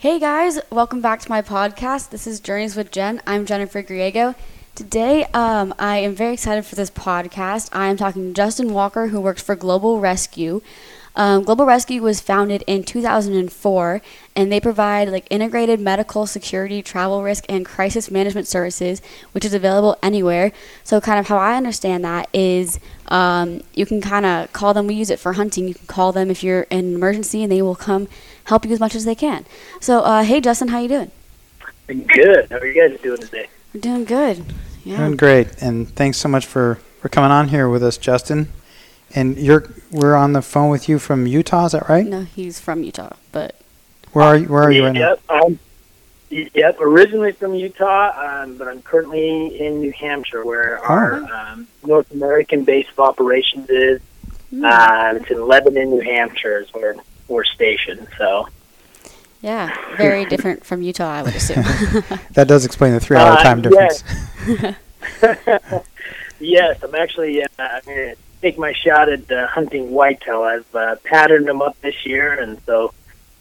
Hey guys, welcome back to my podcast. This is Journeys with Jen. I'm Jennifer Griego. Today, um, I am very excited for this podcast. I am talking to Justin Walker, who works for Global Rescue. Um, Global Rescue was founded in 2004, and they provide like integrated medical security, travel risk, and crisis management services, which is available anywhere. So, kind of how I understand that is um, you can kind of call them. We use it for hunting. You can call them if you're in an emergency, and they will come help you as much as they can. So, uh, hey, Justin, how you doing? Good. How are you guys doing today? We're doing good. Yeah. Doing great, and thanks so much for for coming on here with us, Justin. And you're we're on the phone with you from Utah, is that right? No, he's from Utah, but Where are you? Where are you right yep, I'm, yep, originally from Utah, um, but I'm currently in New Hampshire, where our um, North American base of operations is. Hmm. Uh, it's in Lebanon, New Hampshire, is where we're stationed. So, yeah, very different from Utah, I would assume. That does explain the three-hour Uh, time yes. difference. yes, I'm actually uh, I'm going to take my shot at uh, hunting whitetail. I've uh, patterned them up this year, and so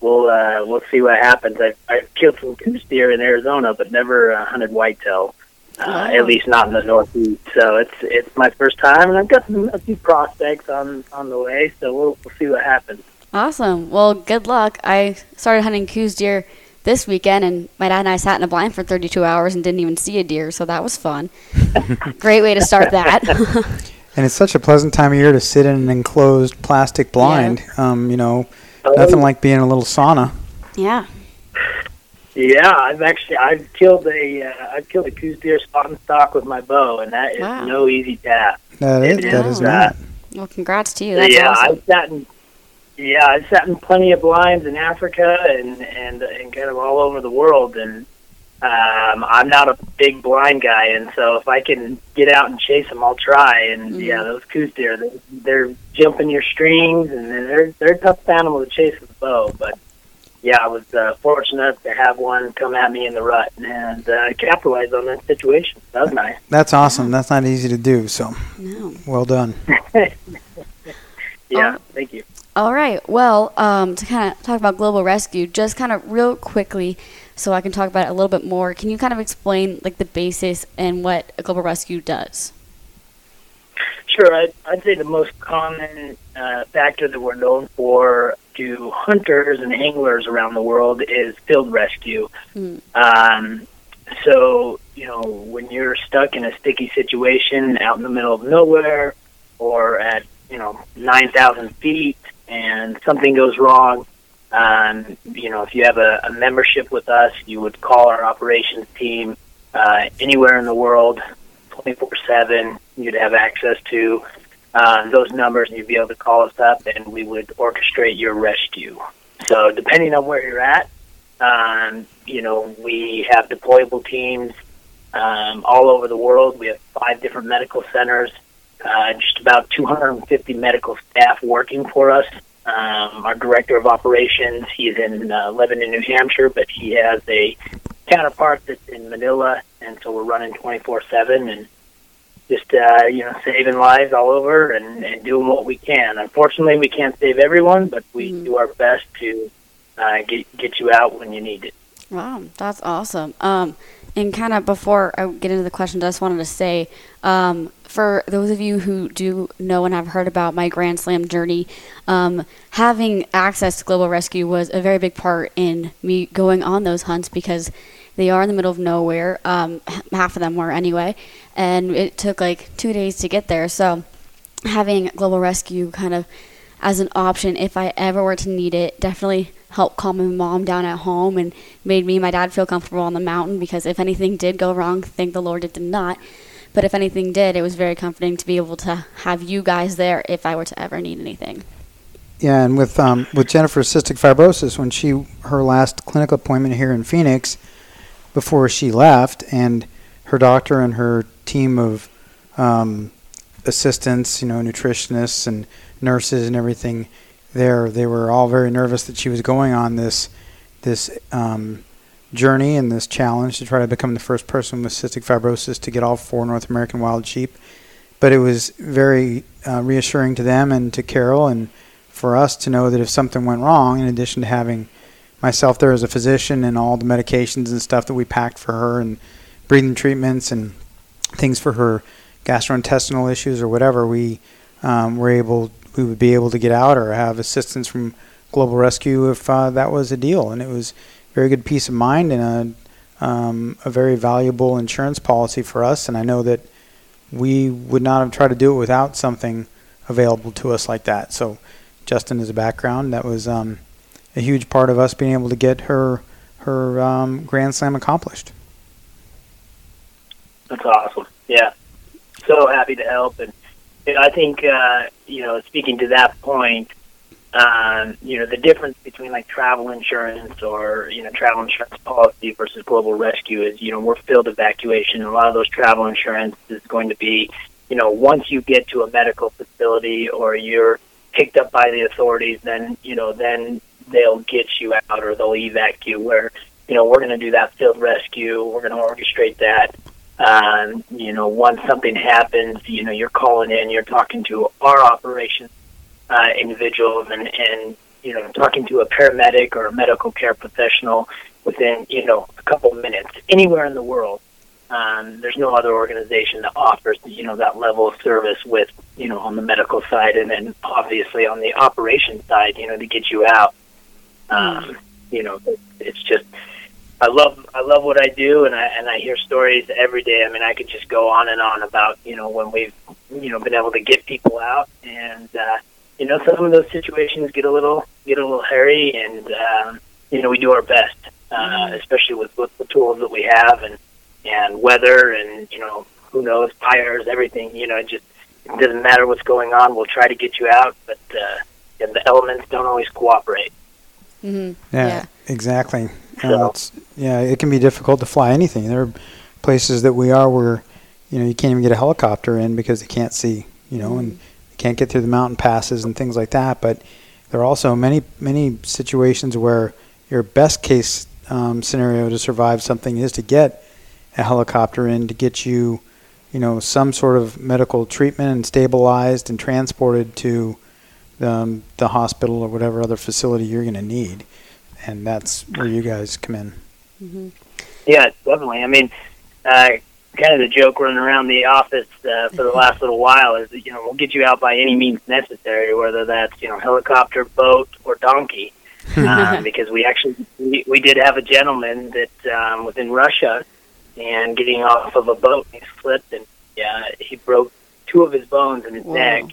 we'll uh, we'll see what happens. I've, I've killed some Coues deer in Arizona, but never uh, hunted whitetail. Uh, Wow. At least not in the Northeast. So it's it's my first time, and I've got some, a few prospects on on the way. So we'll we'll see what happens. awesome. Well, good luck. I started hunting Coues deer this weekend, and my dad and I sat in a blind for 32 hours and didn't even see a deer, so that was fun. Great way to start that. And it's such a pleasant time of year to sit in an enclosed plastic blind. Um, you know, nothing like being in a little sauna. yeah. Yeah, I've actually I've killed a uh, I've killed a Coues deer spot and stock with my bow, and that is Wow. no easy task. That is, It that is, is not. Well, congrats to you. That's yeah, awesome. I've sat in yeah, I've sat in plenty of blinds in Africa and and and kind of all over the world, and um, I'm not a big blind guy, and so if I can get out and chase them, I'll try. And Mhm. yeah, those Coues deer, they, they're jumping your strings, and they're they're a tough animal to chase with a bow, but. Yeah, I was uh, fortunate to have one come at me in the rut and uh, capitalize on that situation. That was nice. That's awesome. That's not easy to do. So No. well done. Yeah, Oh. thank you. All right. Well, um, to kind of talk about Global Rescue, just kind of real quickly, so I can talk about it a little bit more. Can you kind of explain like the basis and what a Global Rescue does? Sure, I'd, I'd say the most common uh, factor that we're known for to hunters and anglers around the world is field rescue. Hmm. Um, so, you know, when you're stuck in a sticky situation out in the middle of nowhere or at, you know, 9,000 feet and something goes wrong, um, you know, if you have a, a membership with us, you would call our operations team uh, anywhere in the world, 24 7. You'd have access to uh, those numbers, and you'd be able to call us up, and we would orchestrate your rescue. So, depending on where you're at, um, you know, we have deployable teams um, all over the world. We have five different medical centers, uh, just about 250 medical staff working for us. Um, our director of operations, he's in uh, Lebanon, New Hampshire, but he has a counterpart that's in Manila, and so we're running 24/7 and just uh, you know saving lives all over and, and doing what we can. Unfortunately, we can't save everyone, but we Mhm. do our best to uh, get get you out when you need it. Wow, that's awesome. Um, and kind of before I get into the questions, I just wanted to say, um, for those of you who do know and have heard about my Grand Slam journey, um, having access to Global Rescue was a very big part in me going on those hunts because they are in the middle of nowhere. Um, half of them were anyway, and it took like two days to get there. So having Global Rescue kind of as an option if I ever were to need it definitely helped calm my mom down at home and made me and my dad feel comfortable on the mountain because if anything did go wrong, thank the Lord it did not. But if anything did, it was very comforting to be able to have you guys there if I were to ever need anything. Yeah, and with um, with Jennifer's cystic fibrosis, when she her last clinical appointment here in Phoenix, before she left, and her doctor and her team of um, assistants, you know, nutritionists and nurses and everything, there they were all very nervous that she was going on this this um, journey and this challenge to try to become the first person with cystic fibrosis to get all four North American wild sheep. But it was very uh, reassuring to them and to Carol and for us to know that if something went wrong, in addition to having myself there as a physician and all the medications and stuff that we packed for her and breathing treatments and things for her gastrointestinal issues or whatever, we um, were able we would be able to get out or have assistance from Global Rescue if uh, that was a deal, and it was very good peace of mind and a um, a very valuable insurance policy for us. And I know that we would not have tried to do it without something available to us like that. So, Justin, as a background, that was um, a huge part of us being able to get her her um, Grand Slam accomplished. That's awesome. Yeah, so happy to help, and I think uh, you know, speaking to that point, um, you know, the difference between like travel insurance or you know travel insurance policy versus global rescue is you know we're field evacuation. And a lot of those travel insurance is going to be, you know, once you get to a medical facility or you're picked up by the authorities, then you know then they'll get you out or they'll evac you. Where you know we're going to do that field rescue, we're going to orchestrate that. Um, you know, once something happens, you know, you're calling in, you're talking to our operations uh, individuals, and and you know, talking to a paramedic or a medical care professional within you know a couple of minutes anywhere in the world. Um, there's no other organization that offers you know that level of service with you know on the medical side, and then obviously on the operation side, you know, to get you out. Um, you know, it's just I love I love what I do, and I and I hear stories every day. I mean, I could just go on and on about you know when we've you know been able to get people out, and uh, you know some of those situations get a little get a little hairy, and um, you know we do our best, uh, especially with, with the tools that we have, and and weather, and you know who knows fires, everything. You know, it just it doesn't matter what's going on. We'll try to get you out, but uh, and the elements don't always cooperate. Mm-hmm. Yeah, Yeah. exactly. So- Uh, yeah, it can be difficult to fly anything. There are places that we are where you know you can't even get a helicopter in because they can't see, you know, and you can't get through the mountain passes and things like that. But there are also many many situations where your best case um, scenario to survive something is to get a helicopter in to get you, you know, some sort of medical treatment and stabilized and transported to um, the hospital or whatever other facility you're going to need, and that's where you guys come in. Mm-hmm. Yeah, definitely. I mean, uh, kind of the joke running around the office uh, for the last little while is that, you know, we'll get you out by any means necessary, whether that's, you know, helicopter, boat, or donkey. um, because we actually we, we did have a gentleman that um, was in Russia and getting off of a boat he slipped and yeah he broke two of his bones in his Wow. neck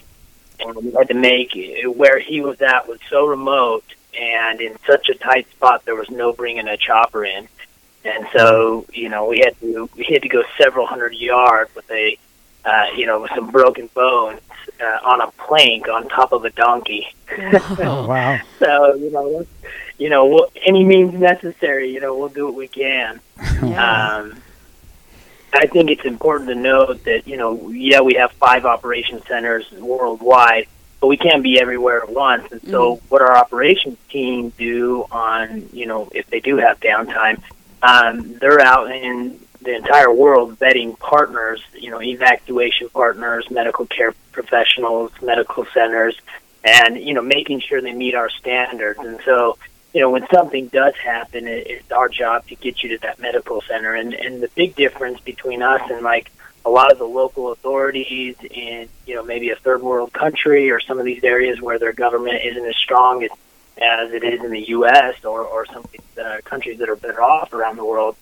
and we had to make it, where he was at was so remote and in such a tight spot there was no bringing a chopper in and so you know we had to we had to go several hundred yards with a uh, you know with some broken bones uh, on a plank on top of a donkey Oh, wow. so you know, you know, we'll, any means necessary. You know, we'll do what we can. Yeah. Um, I think it's important to note that you know, yeah, we have five operation centers worldwide, but we can't be everywhere at once. And so, what our operations team do on, you know, if they do have downtime, um, they're out in the entire world vetting partners, you know, evacuation partners, medical care professionals, medical centers, and you know, making sure they meet our standards. And so, you know, when something does happen, it, it's our job to get you to that medical center. And and the big difference between us and like a lot of the local authorities in you know maybe a third world country or some of these areas where their government isn't as strong as as it is in the U.S. or or some of these uh, countries that are better off around the world.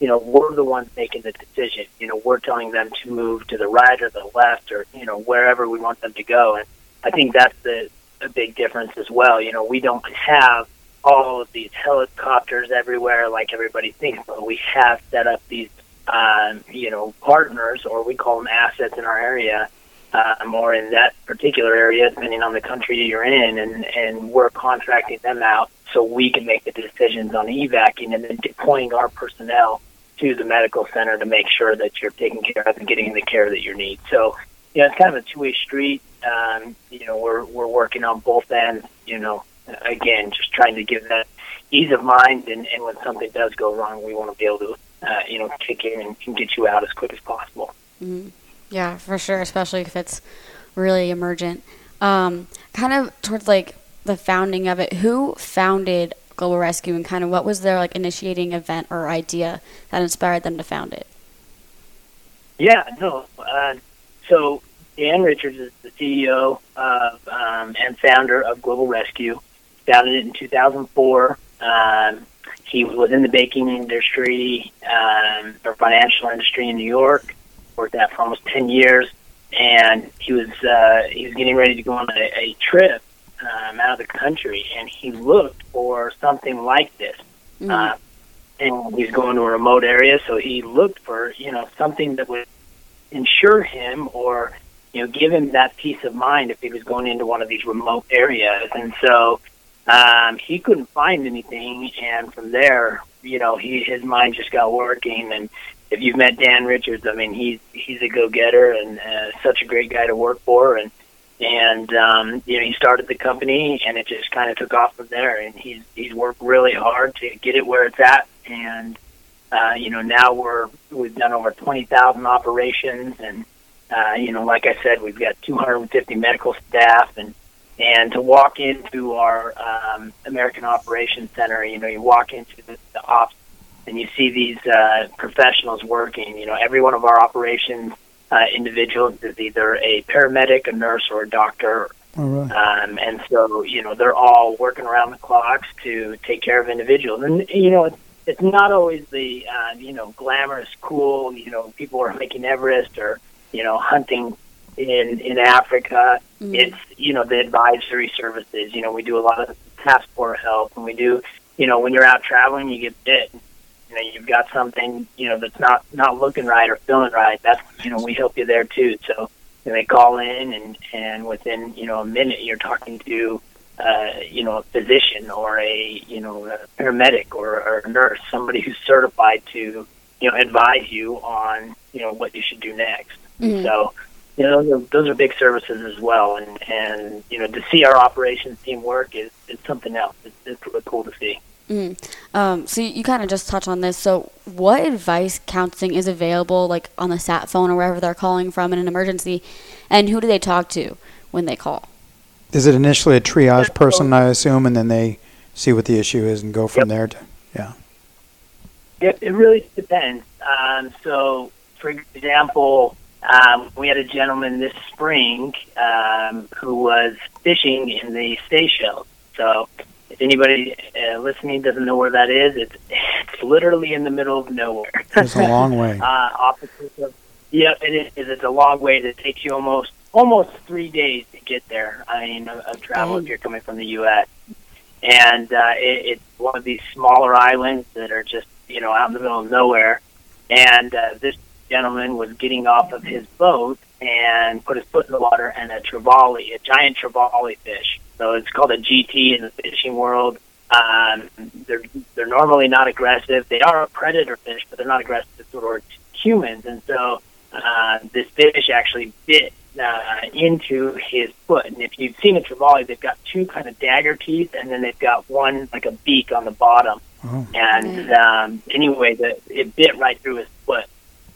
You know, we're the ones making the decision. You know, we're telling them to move to the right or the left or you know wherever we want them to go. And I think that's the a big difference as well. You know, we don't have all of these helicopters everywhere like everybody thinks, but we have set up these, um, you know, partners or we call them assets in our area, um, or in that particular area, depending on the country you're in, and and we're contracting them out so we can make the decisions on evacuating and then deploying our personnel to the medical center to make sure that you're taken care of and getting the care that you need. So, you know, it's kind of a two-way street. Um, you know, we're we're working on both ends. You know, again, just trying to give that ease of mind, and, and when something does go wrong, we want to be able to, uh, you know, kick in and, and get you out as quick as possible. Mhm. Yeah, for sure, especially if it's really emergent. Um, kind of towards like the founding of it, who founded Global Rescue and kind of what was their like initiating event or idea that inspired them to found it? Yeah, no. Uh, so Dan Richards is the CEO of, um, and founder of Global Rescue. Founded it in 2004. Um, he was in the baking industry um, or financial industry in New York. Worked that for almost 10 years, and he was uh, he was getting ready to go on a, a trip um, out of the country, and he looked for something like this. Mm-hmm. Uh, and he's going to a remote area, so he looked for you know something that would insure him or you know give him that peace of mind if he was going into one of these remote areas. And so um, he couldn't find anything, and from there, you know, he his mind just got working. And if you've met Dan Richards, I mean, he's he's a go getter and uh, such a great guy to work for, and and um, you know he started the company and it just kind of took off from there. And he's he's worked really hard to get it where it's at. And uh, you know now we're we've done over 20,000 operations. And uh, you know like I said we've got 250 medical staff and and to walk into our um, American Operations Center you know you walk into the, the ops and you see these uh, professionals working you know every one of our operations uh, individuals is either a paramedic, a nurse, or a doctor. Right. Um, and so, you know, they're all working around the clocks to take care of individuals. And, you know, it's, it's not always the, uh, you know, glamorous, cool, you know, people are hiking Everest or, you know, hunting in, in Africa. Mm-hmm. It's, you know, the advisory services. You know, we do a lot of passport help and we do, you know, when you're out traveling, you get bit you know you've got something you know that's not not looking right or feeling right that's you know we help you there too so know, they call in and and within you know a minute you're talking to uh, you know a physician or a you know a paramedic or, or a nurse somebody who's certified to you know advise you on you know what you should do next mm-hmm. so you know those are, those are big services as well and and you know to see our operations team work is, is something else it's, it's really cool to see Mm. Um, so you, you kind of just touched on this. So, what advice counseling is available, like on the sat phone or wherever they're calling from in an emergency, and who do they talk to when they call? Is it initially a triage person, I assume, and then they see what the issue is and go from yep. there? To, yeah. It, it really depends. Um, so, for example, um, we had a gentleman this spring um, who was fishing in the Seychelles. So if anybody uh, listening doesn't know where that is, it's it's literally in the middle of nowhere. It's a long way. uh, opposite of, yeah, it is. It's a long way. It takes you almost almost three days to get there. I mean, of, of travel if you're coming from the U.S. And uh, it, it's one of these smaller islands that are just you know out in the middle of nowhere. And uh, this gentleman was getting off of his boat and put his foot in the water, and a trevally, a giant trevally fish so it's called a GT in the fishing world. Um, they're they're normally not aggressive. They are a predator fish, but they're not aggressive towards humans. And so uh, this fish actually bit uh, into his foot. And if you've seen a trevally, they've got two kind of dagger teeth, and then they've got one like a beak on the bottom. Oh. And um, anyway, the, it bit right through his foot.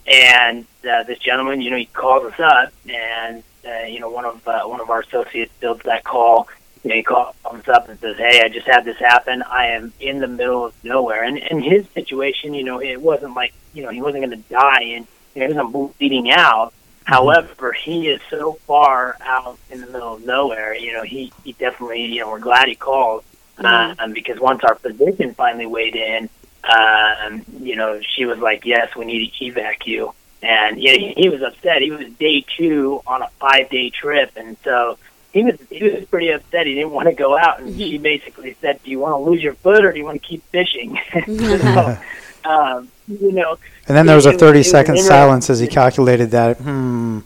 And uh, this gentleman, you know, he calls us up, and uh, you know, one of uh, one of our associates builds that call you know, he calls us up and says, "Hey, I just had this happen. I am in the middle of nowhere." And in his situation, you know, it wasn't like you know he wasn't going to die and you know, he wasn't bleeding out. Mm-hmm. However, he is so far out in the middle of nowhere. You know, he he definitely you know we're glad he called mm-hmm. um, because once our physician finally weighed in, um, you know, she was like, "Yes, we need to evac you." And you know, he, he was upset. He was day two on a five day trip, and so he was he was pretty upset. He didn't want to go out, and she basically said, "Do you want to lose your foot, or do you want to keep fishing?" so, um, you know. And then there was a thirty-second silence as he calculated that. Hmm.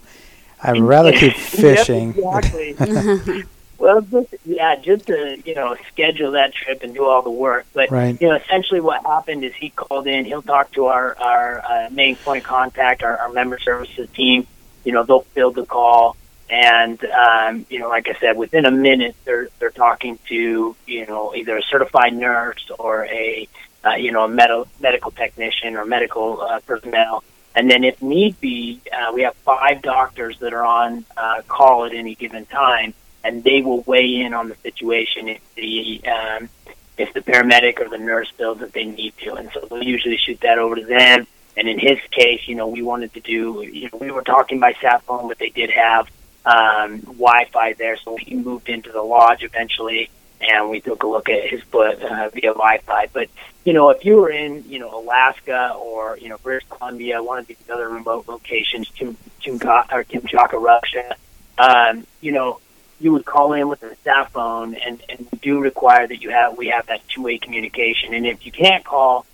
I'd rather keep fishing. exactly. well, just, yeah, just to you know schedule that trip and do all the work. But right. you know, essentially what happened is he called in. He'll talk to our our uh, main point of contact, our, our member services team. You know, they'll field the call and um, you know, like I said, within a minute, they're they're talking to you know either a certified nurse or a uh, you know a med- medical technician or medical uh, personnel. And then, if need be, uh, we have five doctors that are on uh, call at any given time, and they will weigh in on the situation. If the um, if the paramedic or the nurse feels that they need to. And so we'll usually shoot that over to them. And in his case, you know, we wanted to do, you know, we were talking by sat phone, but they did have um, Wi-Fi there, so he moved into the lodge eventually, and we took a look at his foot uh, via Wi-Fi. But you know, if you were in, you know, Alaska or you know British Columbia, one of these other remote locations, Kim, Kimka, or Kimchaka, Russia, um, you know, you would call in with a sat phone, and and we do require that you have we have that two-way communication. And if you can't call,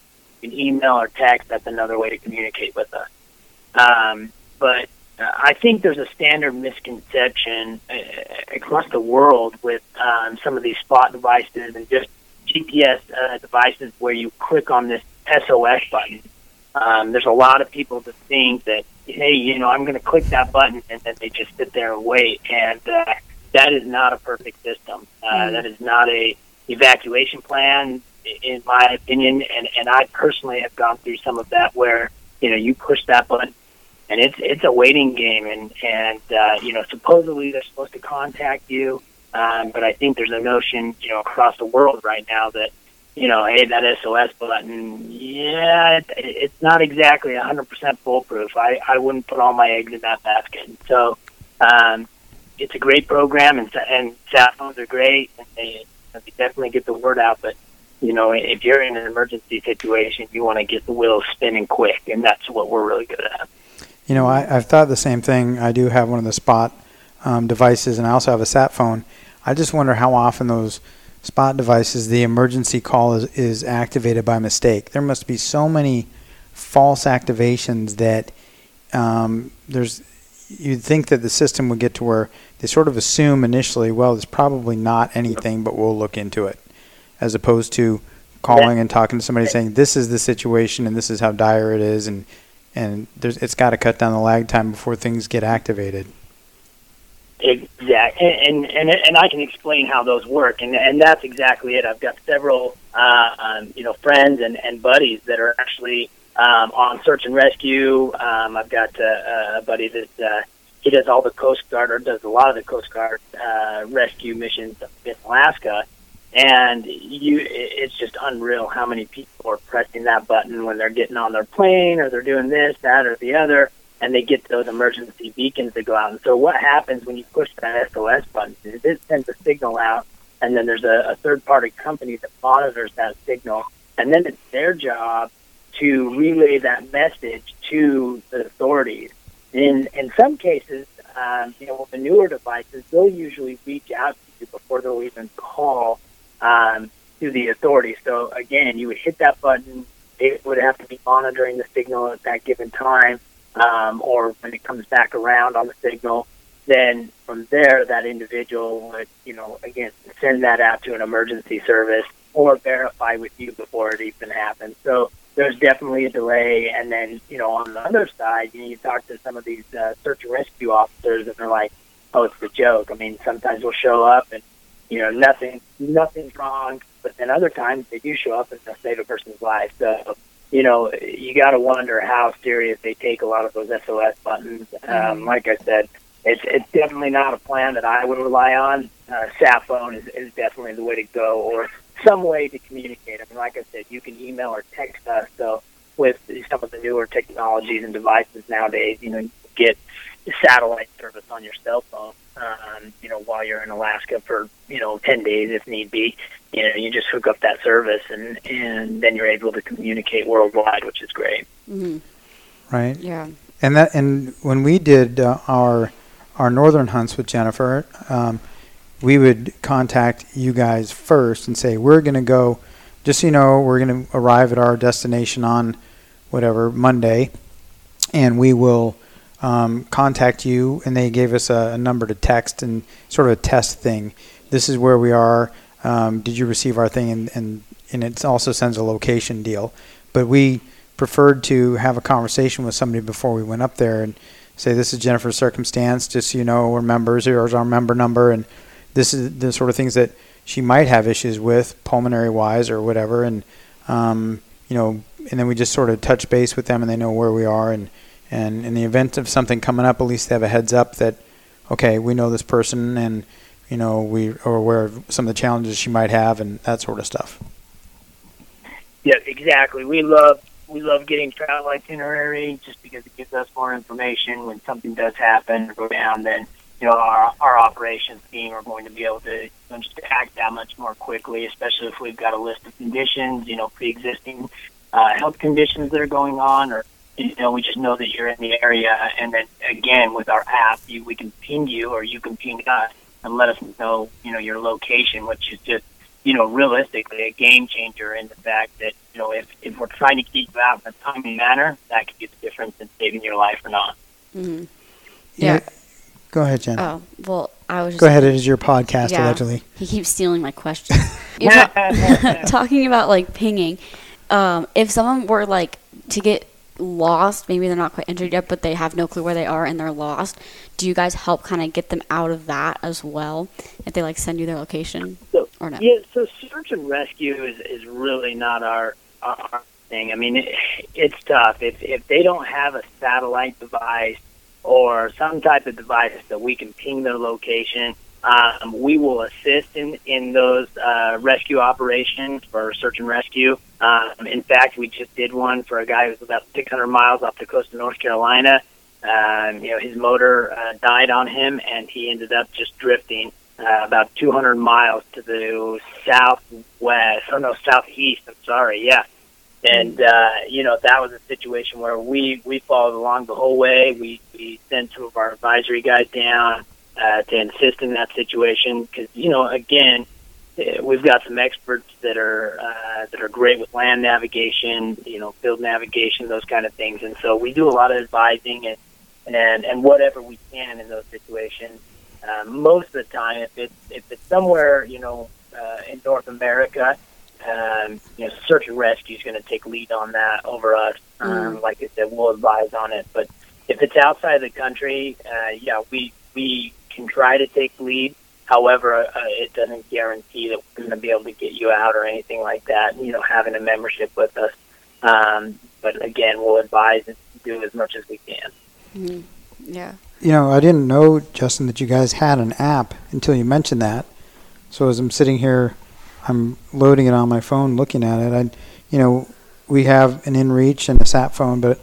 can email or text. That's another way to communicate with us. Um, but uh, I think there's a standard misconception uh, across the world with um, some of these spot devices and just GPS uh, devices where you click on this SOS button. Um, there's a lot of people that think that, hey, you know, I'm going to click that button and then they just sit there and wait. And uh, that is not a perfect system. Uh, mm-hmm. That is not a evacuation plan, in my opinion. And, and I personally have gone through some of that where, you know, you push that button and it's it's a waiting game, and and uh, you know supposedly they're supposed to contact you, um, but I think there's a notion you know across the world right now that you know hey that SOS button, yeah, it, it's not exactly 100% foolproof. I I wouldn't put all my eggs in that basket. So um, it's a great program, and and sat phones are great, and they, they definitely get the word out, but you know, if you're in an emergency situation, you want to get the wheels spinning quick, and that's what we're really good at. You know, I, have thought the same thing. I do have one of the spot um, devices, and I also have a sat phone. I just wonder how often those spot devices, the emergency call is, is activated by mistake. There must be so many false activations that um, there's. You'd think that the system would get to where they sort of assume initially, well, it's probably not anything, but we'll look into it, as opposed to calling and talking to somebody saying, this is the situation and this is how dire it is, and and there's it's got to cut down the lag time before things get activated. Exactly, and, and and I can explain how those work, and and that's exactly it. I've got several, uh, um, you know, friends and and buddies that are actually um, on search and rescue. Um, I've got uh, a buddy that uh, he does all the Coast Guard or does a lot of the Coast Guard uh, rescue missions in Alaska, and you it's just unreal how many people are pressing that button when they're getting on their plane or they're doing this that or the other and they get those emergency beacons to go out and so what happens when you push that sos button is it sends a signal out and then there's a, a third party company that monitors that signal and then it's their job to relay that message to the authorities in in some cases um, you know with the newer devices they'll usually reach out to you before they'll even call um, to the authorities. So again, you would hit that button. It would have to be monitoring the signal at that given time, um, or when it comes back around on the signal. Then from there, that individual would, you know, again send that out to an emergency service or verify with you before it even happens. So there's definitely a delay. And then, you know, on the other side, you, know, you talk to some of these uh, search and rescue officers, and they're like, "Oh, it's a joke." I mean, sometimes we'll show up and you know, nothing, nothing's wrong. But then other times they do show up and they'll save a person's life. So, you know, you got to wonder how serious they take a lot of those SOS buttons. Um, mm-hmm. like I said, it's it's definitely not a plan that I would rely on. Uh, sat phone is, is definitely the way to go, or some way to communicate. I mean, like I said, you can email or text us. So with some of the newer technologies and devices nowadays, you know, you get satellite service on your cell phone um, you know, while you're in Alaska for, you know, 10 days if need be. You know, you just hook up that service and, and then you're able to communicate worldwide, which is great. Mm-hmm. Right. Yeah. And that, and when we did uh, our, our northern hunts with Jennifer, um, we would contact you guys first and say, we're going to go, just so you know, we're going to arrive at our destination on whatever, Monday, and we will um, contact you, and they gave us a, a, number to text and sort of a test thing. This is where we are. Um, did you receive our thing? And, and and it also sends a location deal. But we preferred to have a conversation with somebody before we went up there and say, "This is Jennifer's circumstance. Just so you know, we're members. Here's our member number, and this is the sort of things that she might have issues with, pulmonary wise or whatever." And um, you know, and then we just sort of touch base with them, and they know where we are and and in the event of something coming up, at least they have a heads up that, okay, we know this person, and you know, we are aware of some of the challenges she might have and that sort of stuff. Yeah, exactly. We love we love getting travel itinerary just because it gives us more information when something does happen or go down. Then you know our our operations team are going to be able to you know, just act that much more quickly, especially if we've got a list of conditions, you know, pre-existing uh, health conditions that are going on, or you know, we just know that you're in the area, and then again with our app, you, we can ping you or you can ping us and let us know, you know, your location, which is just you know, realistically a game changer in the fact that, you know, if, if we're trying to keep you out in a timely manner, that could be the difference in saving your life or not. Mm-hmm. Yeah. Yeah. Go ahead, Jen. Oh well, I was just Go ahead. It is your podcast, Yeah. allegedly. He keeps stealing my questions. You're ta- talking about like pinging. Um, if someone were like to get lost, maybe they're not quite injured yet, but they have no clue where they are and they're lost. Do you guys help kind of get them out of that as well? If they like send you their location So, or no? Yeah, so search and rescue is, is really not our, our, our thing. I mean, it, it's tough. If, if they don't have a satellite device or some type of device that we can ping their location, um, we will assist in, in those uh, rescue operations for search and rescue. Um, in fact, we just did one for a guy who's about 600 miles off the coast of North Carolina. Um, you know, his motor uh, died on him, and he ended up just drifting uh, about 200 miles to the southwest, or no, southeast. I'm sorry, yeah. And uh, you know that was a situation where we we followed along the whole way. We we sent some of our advisory guys down uh, to assist in that situation because you know again eh, we've got some experts that are uh, that are great with land navigation, you know, field navigation, those kind of things. And so we do a lot of advising and and and whatever we can in those situations. Uh, most of the time, if it's if it's somewhere you know uh, in North America, um, you know, search and rescue is going to take lead on that over us. Um, Like I said, we'll advise on it. But if it's outside of the country, uh, yeah, we we can try to take lead. However, uh, it doesn't guarantee that we're going to be able to get you out or anything like that. You know, having a membership with us. Um, but again, we'll advise and do as much as we can. Mhm. Yeah. You know, I didn't know, Justin, that you guys had an app until you mentioned that. So as I'm sitting here, I'm loading it on my phone, looking at it. I, you know, we have an InReach and a sat phone, but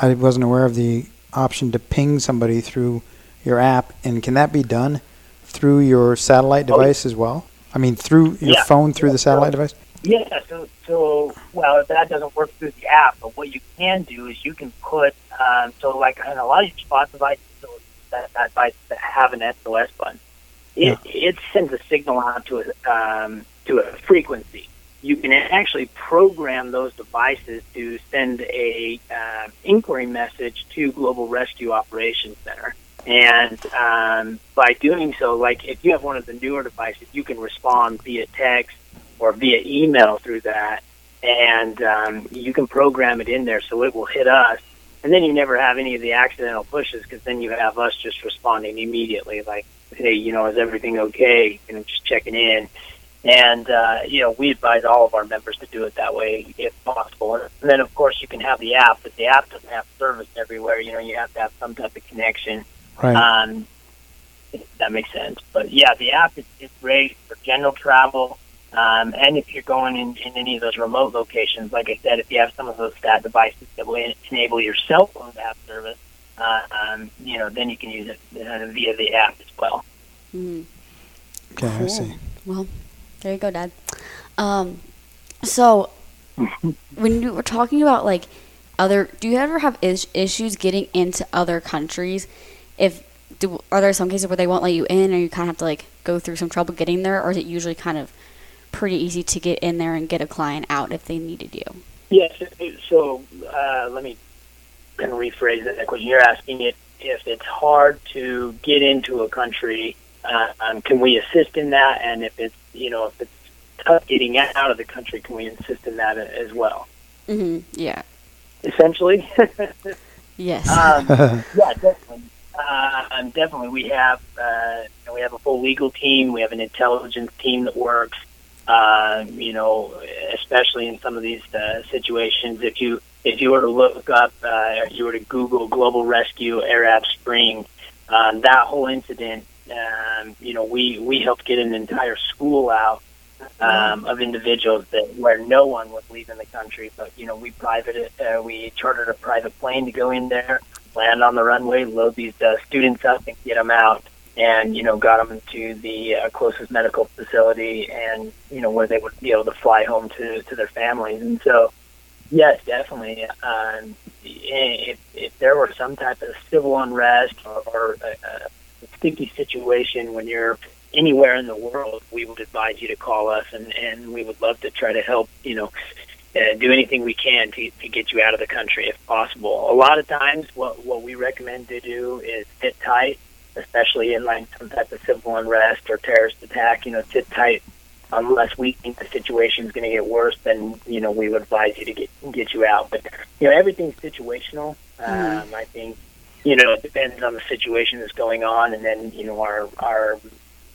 I wasn't aware of the option to ping somebody through your app. And can that be done through your satellite Oh, device as well? I mean, through your Yeah. phone through the satellite device. Yeah, so so well that doesn't work through the app, but what you can do is you can put um, so like on a lot of your spot devices so that, that device that have an SOS button, it it sends a signal out to a um, to a frequency. You can actually program those devices to send a uh, inquiry message to Global Rescue Operations Center. And um, by doing so, like if you have one of the newer devices, you can respond via text or via email through that, and um, you can program it in there so it will hit us. And then you never have any of the accidental pushes because then you have us just responding immediately, like, hey, you know, is everything okay? You know, just checking in. And, uh, you know, we advise all of our members to do it that way if possible. And then, of course, you can have the app, but the app doesn't have service everywhere. You know, you have to have some type of connection. Right. Um, that makes sense. But yeah, the app is, is great for general travel. Um, and if you're going in, in any of those remote locations, like I said, if you have some of those stat devices that will en- enable your cell phone to have service, uh, um, you know, then you can use it uh, via the app as well. Mhm. okay, I see. Well, there you go, Dad. Um, so when you were talking about like other, do you ever have is- issues getting into other countries? If do are there some cases where they won't let you in, or you kind of have to like go through some trouble getting there, or is it usually kind of pretty easy to get in there and get a client out if they needed you? Yes. So uh, let me kind of rephrase that question. You're asking it if it's hard to get into a country, uh, um, can we assist in that? And if it's you know if it's tough getting out of the country, can we assist in that as well? hmm Yeah. Essentially. Yes. um, yeah, definitely. Uh, um, definitely, we have uh, we have a full legal team. We have an intelligence team that works. Uh, you know, especially in some of these uh, situations, if you if you were to look up, uh, if you were to Google Global Rescue Arab Spring, um, that whole incident um, you know, we we helped get an entire school out um, of individuals that where no one was leaving the country. But you know, we private uh, we chartered a private plane to go in there, land on the runway, load these uh, students up, and get them out. And you know, got them to the uh, closest medical facility, and you know where they would be able to fly home to to their families. And so, yes, definitely. Um, if, if there were some type of civil unrest or, or a, a sticky situation when you're anywhere in the world, we would advise you to call us, and and we would love to try to help. You know, uh, do anything we can to to get you out of the country if possible. A lot of times, what what we recommend to do is sit tight, especially in like some type of civil unrest or terrorist attack. You know, sit tight. Unless we think the situation is going to get worse, then you know we would advise you to get get you out. But you know everything's situational. Um, I think you know it depends on the situation that's going on, and then you know our our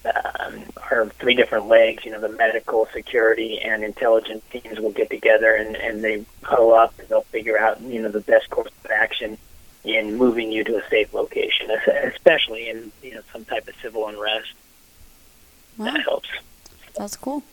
um, our three different legs, you know, the medical, security, and intelligence teams will get together and, and they huddle up and they'll figure out, you know, the best course of action in moving you to a safe location, especially in, you know, some type of civil unrest. Wow. That helps. That's cool.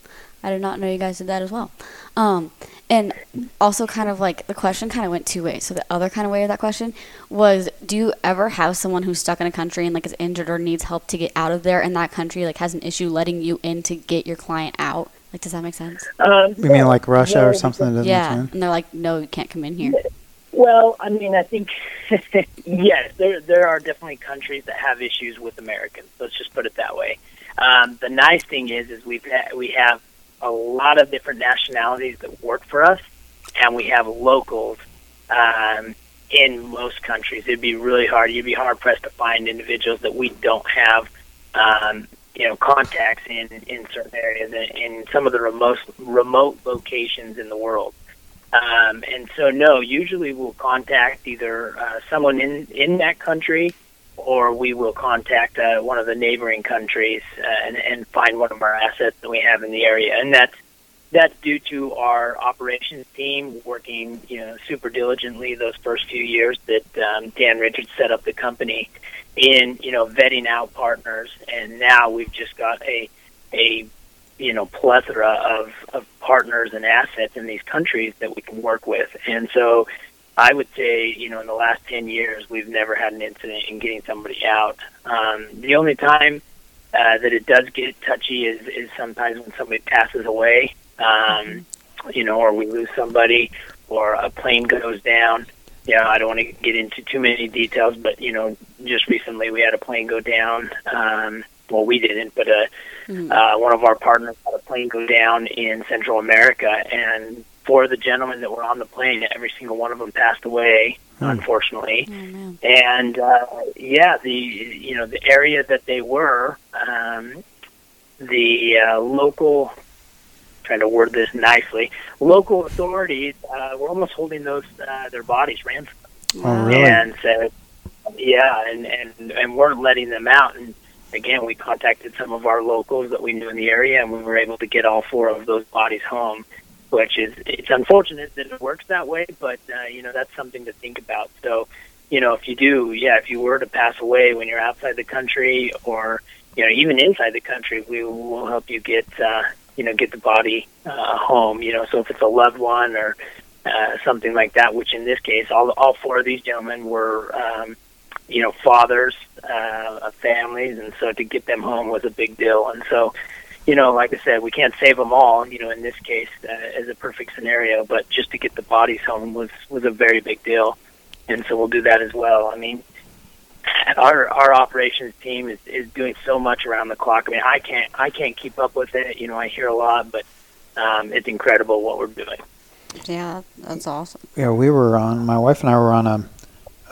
I did not know you guys did that as well. Um, and also, kind of like the question kind of went two ways. So the other kind of way of that question was, do you ever have someone who's stuck in a country and like is injured or needs help to get out of there, and that country like has an issue letting you in to get your client out? Like, does that make sense? Um, you mean like Russia or something? That yeah, and they're like, no, you can't come in here. Well, I mean, I think yes, there there are definitely countries that have issues with Americans. Let's just put it that way. Um, the nice thing is, is we've ha- we have a lot of different nationalities that work for us, and we have locals um, in most countries. It'd be really hard. You'd be hard pressed to find individuals that we don't have, um, you know, contacts in in certain areas in, in some of the remote remote locations in the world. Um, and so, no, usually we'll contact either uh, someone in in that country or we will contact uh, one of the neighboring countries uh, and, and find one of our assets that we have in the area. And that's that's due to our operations team working, you know, super diligently those first few years that um, Dan Richards set up the company in, you know, vetting out partners. And now we've just got a a you know plethora of, of partners and assets in these countries that we can work with. And so I would say, you know, in the last 10 years, we've never had an incident in getting somebody out. Um, the only time uh, that it does get touchy is, is sometimes when somebody passes away, um, you know, or we lose somebody, or a plane goes down. Yeah, I don't want to get into too many details, but you know, just recently we had a plane go down. Um, well, we didn't, but uh, mm-hmm. uh, one of our partners had a plane go down in Central America, and four of the gentlemen that were on the plane, every single one of them passed away, hmm. unfortunately. Oh, and uh, yeah, the you know the area that they were, um, the uh, local. Trying to word this nicely. Local authorities uh, were almost holding those uh, their bodies ransom. Oh, really? And so, yeah, and and and weren't letting them out. And again, we contacted some of our locals that we knew in the area, and we were able to get all four of those bodies home which is it's unfortunate that it works that way, but uh, you know that's something to think about. So, you know, if you do, yeah, if you were to pass away when you're outside the country, or you know even inside the country, we will help you get uh, you know get the body uh, home. You know, so if it's a loved one or uh, something like that, which in this case, all all four of these gentlemen were. Um, you know, fathers uh, of families, and so to get them home was a big deal. And so, you know, like I said, we can't save them all. You know, in this case, uh, as a perfect scenario, but just to get the bodies home was was a very big deal, and so we'll do that as well. I mean, our our operations team is is doing so much around the clock. I mean, I can't I can't keep up with it. You know, I hear a lot, but um, it's incredible what we're doing. Yeah, that's awesome. Yeah, we were on. My wife and I were on a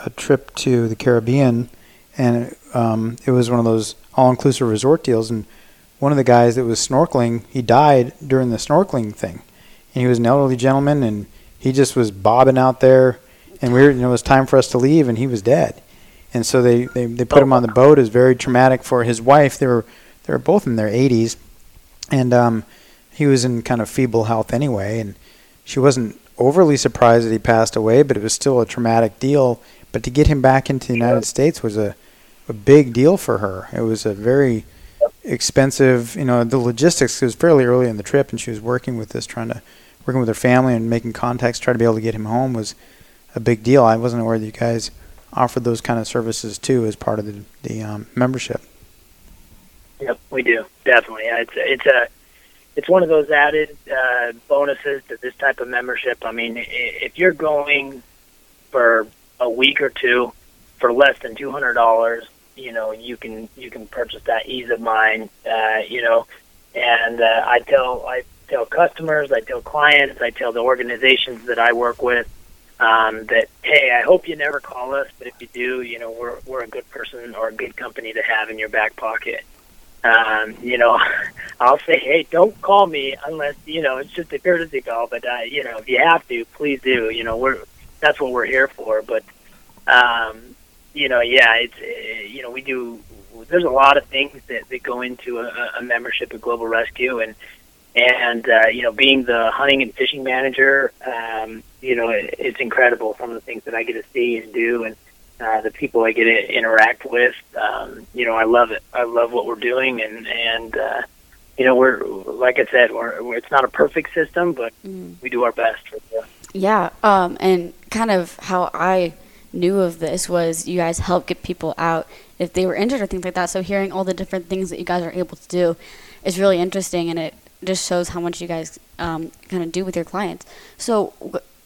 a trip to the Caribbean, and um, it was one of those all inclusive resort deals, and one of the guys that was snorkeling, he died during the snorkeling thing. And he was an elderly gentleman, and he just was bobbing out there. And we were, you know, it was time for us to leave, and he was dead. And so they, they, they put him on the boat. It was very traumatic for his wife. They were they were both in their 80s, and um, he was in kind of feeble health anyway. And she wasn't overly surprised that he passed away, but it was still a traumatic deal. But to get him back into the United States was a a big deal for her. It was a very expensive, you know, the logistics It was fairly early in the trip, and she was working with this, trying to working with her family and making contacts, trying to be able to get him home was a big deal. I wasn't aware that you guys offered those kind of services too as part of the the um, membership. Yep, we do definitely. It's it's a it's one of those added uh, bonuses to this type of membership. I mean, if you're going for a week or two for less than two hundred dollars, you know you can you can purchase that ease of mind. Uh, you know, and uh, I tell I tell customers, I tell clients, I tell the organizations that I work with um, that hey, I hope you never call us, but if you do, you know we're we're a good person or a good company to have in your back pocket. Um, you know, I'll say, hey, don't call me unless you know it's just a courtesy call. But uh, you know, if you have to, please do. You know, we're that's what we're here for. But um, you know, yeah, it's uh, you know, we do. There's a lot of things that that go into a, a membership at Global Rescue, and and uh, you know, being the hunting and fishing manager, um, you know, it, it's incredible some of the things that I get to see and do, and uh, the people I get to interact with. Um, you know, I love it. I love what we're doing, and and uh, you know, we're like I said, we're, it's not a perfect system, but mm. we do our best. For the, yeah, um, and kind of how I knew of this was you guys help get people out if they were injured or things like that. So hearing all the different things that you guys are able to do is really interesting, and it just shows how much you guys um, kind of do with your clients. So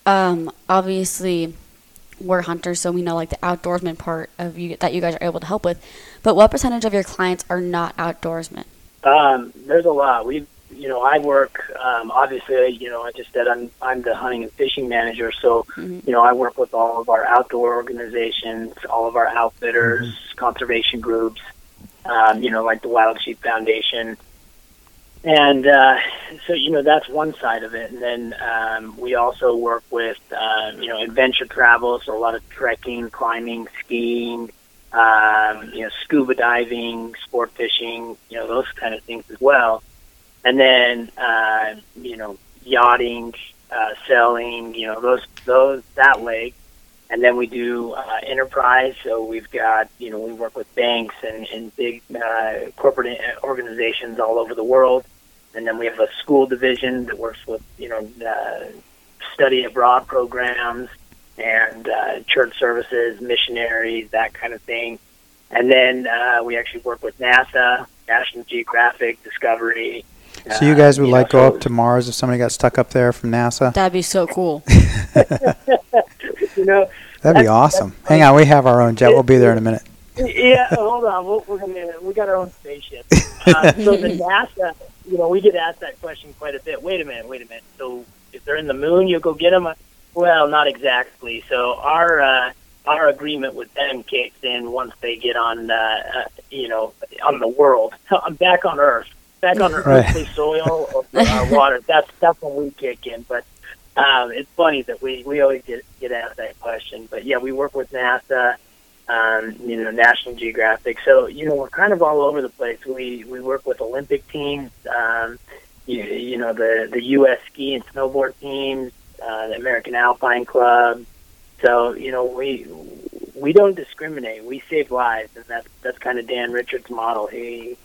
um, obviously we're hunters, so we know like the outdoorsman part of you that you guys are able to help with. But what percentage of your clients are not outdoorsmen? Um, there's a lot. We, you know, I work. Um, obviously, you know, I just said I'm I'm the hunting and fishing manager, so mm-hmm. you know, I work with all of our outdoor organizations, all of our outfitters, mm-hmm. conservation groups. Um, you know, like the Wild Sheep Foundation and uh, so you know that's one side of it and then um, we also work with uh, you know adventure travel so a lot of trekking climbing skiing um, you know scuba diving sport fishing you know those kind of things as well and then uh, you know yachting uh, sailing you know those those that leg and then we do uh, enterprise. So we've got, you know, we work with banks and, and big uh, corporate organizations all over the world and then we have a school division that works with you know uh, study abroad programs and uh, church services, missionaries, that kind of thing. And then uh, we actually work with NASA, National Geographic, Discovery. So you guys would uh, like know, go so up to Mars if somebody got stuck up there from NASA? That'd be so cool. you know, that'd be awesome. Hang on, we have our own jet. We'll be there in a minute. yeah, hold on. We're, we're gonna we got our own spaceship. Uh, so the NASA you know, we get asked that question quite a bit. Wait a minute, wait a minute. So if they're in the moon, you'll go get them? Well, not exactly. So our uh, our agreement with them kicks in once they get on, uh, uh, you know, on the world. So I'm back on Earth, back on right. earthly soil or our water. That's that's when we kick in. But um, it's funny that we we always get get asked that question. But yeah, we work with NASA um, you know, National Geographic. So, you know, we're kind of all over the place. We we work with Olympic teams, um, you, you know, the the U.S. ski and snowboard teams, uh, the American Alpine Club. So, you know, we we don't discriminate. We save lives, and that's that's kind of Dan Richards' model. He,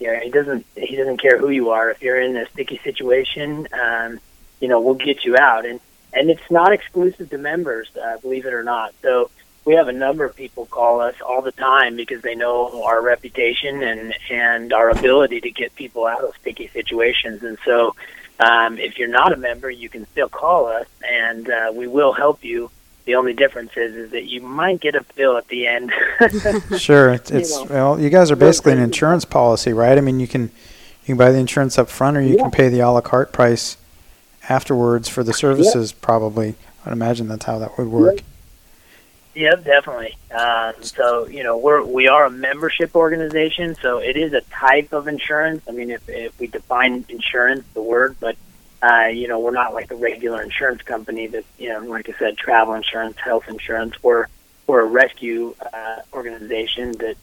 you know, he doesn't he doesn't care who you are. If you're in a sticky situation, um, you know, we'll get you out. And and it's not exclusive to members, uh, believe it or not. So we have a number of people call us all the time because they know our reputation and and our ability to get people out of sticky situations. And so, um, if you're not a member, you can still call us, and uh, we will help you. The only difference is, is that you might get a bill at the end. sure, it's, it's you know, well, you guys are basically an insurance policy, right? I mean, you can you can buy the insurance up front, or you yeah. can pay the a la carte price afterwards for the services. Yeah. Probably, I'd imagine that's how that would work. Yeah, definitely. Um, so you know, we're we are a membership organization, so it is a type of insurance. I mean, if if we define insurance, the word, but uh, you know, we're not like a regular insurance company that you know, like I said, travel insurance, health insurance. We're we're a rescue uh, organization that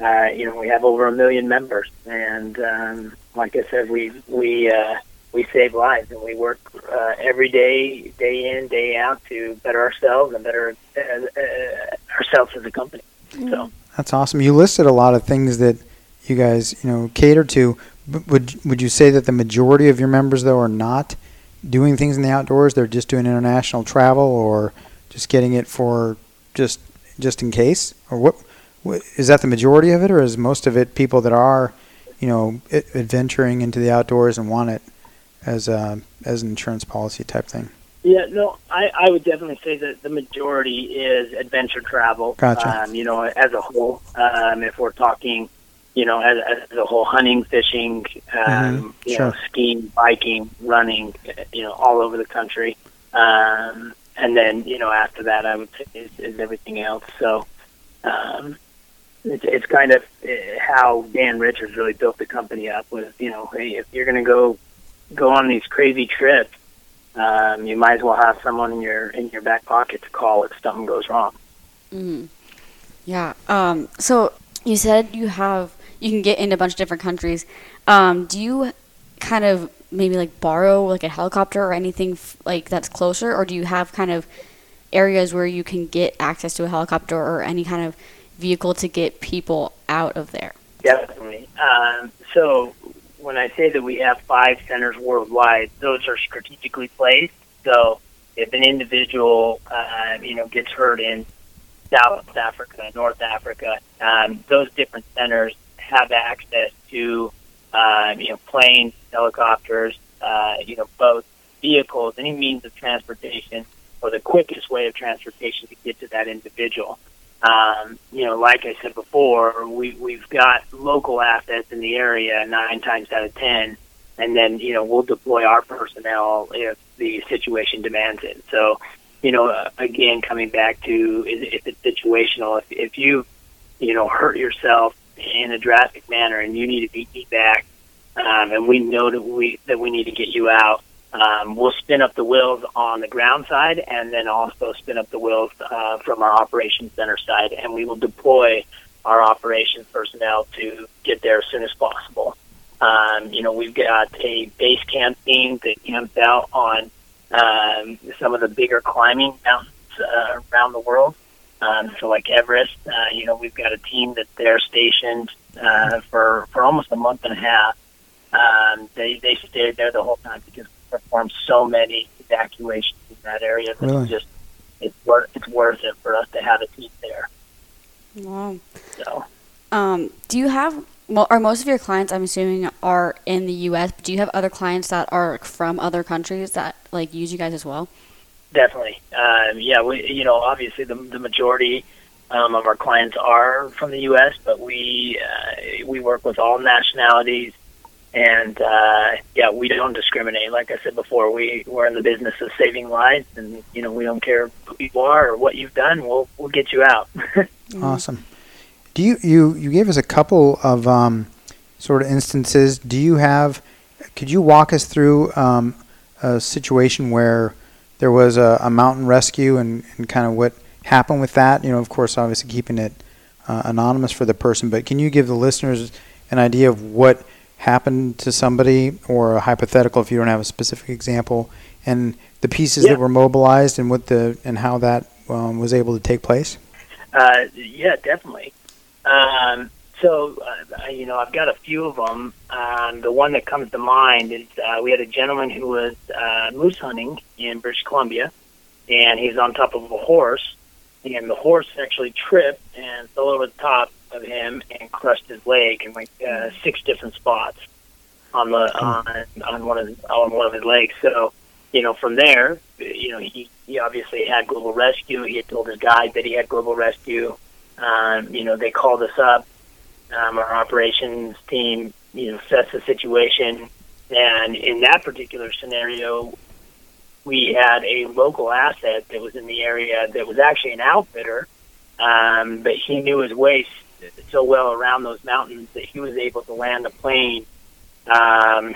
uh, you know we have over a million members, and um, like I said, we we uh, we save lives and we work uh, every day, day in, day out to better ourselves and better uh, uh, ourselves as a company. So That's awesome. You listed a lot of things that you guys, you know, cater to. Would would you say that the majority of your members though are not doing things in the outdoors? They're just doing international travel or just getting it for just just in case, or what? what is that the majority of it, or is most of it people that are, you know, adventuring into the outdoors and want it as a as an insurance policy type thing? Yeah, no, I, I would definitely say that the majority is adventure travel. Gotcha. Um, you know, as a whole, um, if we're talking, you know, as, as a whole, hunting, fishing, um, Mhm, you sure. know, skiing, biking, running, uh, you know, all over the country. Um, and then, you know, after that, I would say is, is everything else. So, um, it's, it's kind of uh, how Dan Richards really built the company up. Was you know, hey, if you're going to go go on these crazy trips, um, you might as well have someone in your in your back pocket to call if something goes wrong. Mm. Yeah. Um, so you said you have you can get into a bunch of different countries. Um, do you kind of maybe like borrow like a helicopter or anything f- like that's closer, or do you have kind of areas where you can get access to a helicopter or any kind of vehicle to get people out of there? Definitely. Um, so when I say that we have five centers worldwide, those are strategically placed. So if an individual, uh, you know, gets hurt in South Africa, North Africa, um, those different centers have access to, um, you know, planes, helicopters, uh, you know, boats, vehicles, any means of transportation, or the quickest way of transportation to get to that individual. Um, you know, like I said before, we we've got local assets in the area nine times out of ten, and then you know we'll deploy our personnel if the situation demands it. So, you know, uh, again, coming back to if it's situational, if if you you know hurt yourself in a drastic manner and you need to be back, um, and we know that we that we need to get you out, um, we'll spin up the wheels on the ground side and then also spin up the wheels uh, from our operations center side, and we will deploy our operations personnel to get there as soon as possible. Um, you know, we've got a base camp team that camps out on um, some of the bigger climbing mountains uh, around the world. Um, so, like Everest, uh, you know, we've got a team that's there stationed uh, for for almost a month and a half. Um, they they stayed there the whole time because we performed so many evacuations in that area that Really? it's just it's worth it's worth it for us to have a team there. Wow. So. Um, do you have well, are most of your clients I'm assuming are in the U.S. But do you have other clients that are from other countries that like use you guys as well? Definitely. Um, yeah, we, you know, obviously the, the majority um, of our clients are from the U.S., but we uh, we work with all nationalities, and uh, yeah, we don't discriminate. Like I said before, we we're in the business of saving lives, and you know, we don't care who you are or what you've done. We'll we'll get you out. Awesome. Do you you you gave us a couple of um, sort of instances? Do you have? Could you walk us through um, a situation where there was a, a mountain rescue and, and kind of what happened with that? You know, of course, obviously keeping it uh, anonymous for the person, but can you give the listeners an idea of what happened to somebody or a hypothetical if you don't have a specific example and the pieces Yeah. that were mobilized and what the and how that um, was able to take place? Uh, yeah, definitely. Um, so, uh, you know, I've got a few of them. Um, the one that comes to mind is uh, we had a gentleman who was uh, moose hunting in British Columbia, and he's on top of a horse, and the horse actually tripped and fell over the top of him and crushed his leg in like uh, six different spots on the on on one of on one of his legs. So, you know, from there, you know, he he obviously had global rescue. He had told his guide that he had global rescue. Um, you know, they called us up. Um, our operations team, you know, assessed the situation, and in that particular scenario, we had a local asset that was in the area that was actually an outfitter, um, but he knew his way so well around those mountains that he was able to land a plane. Um,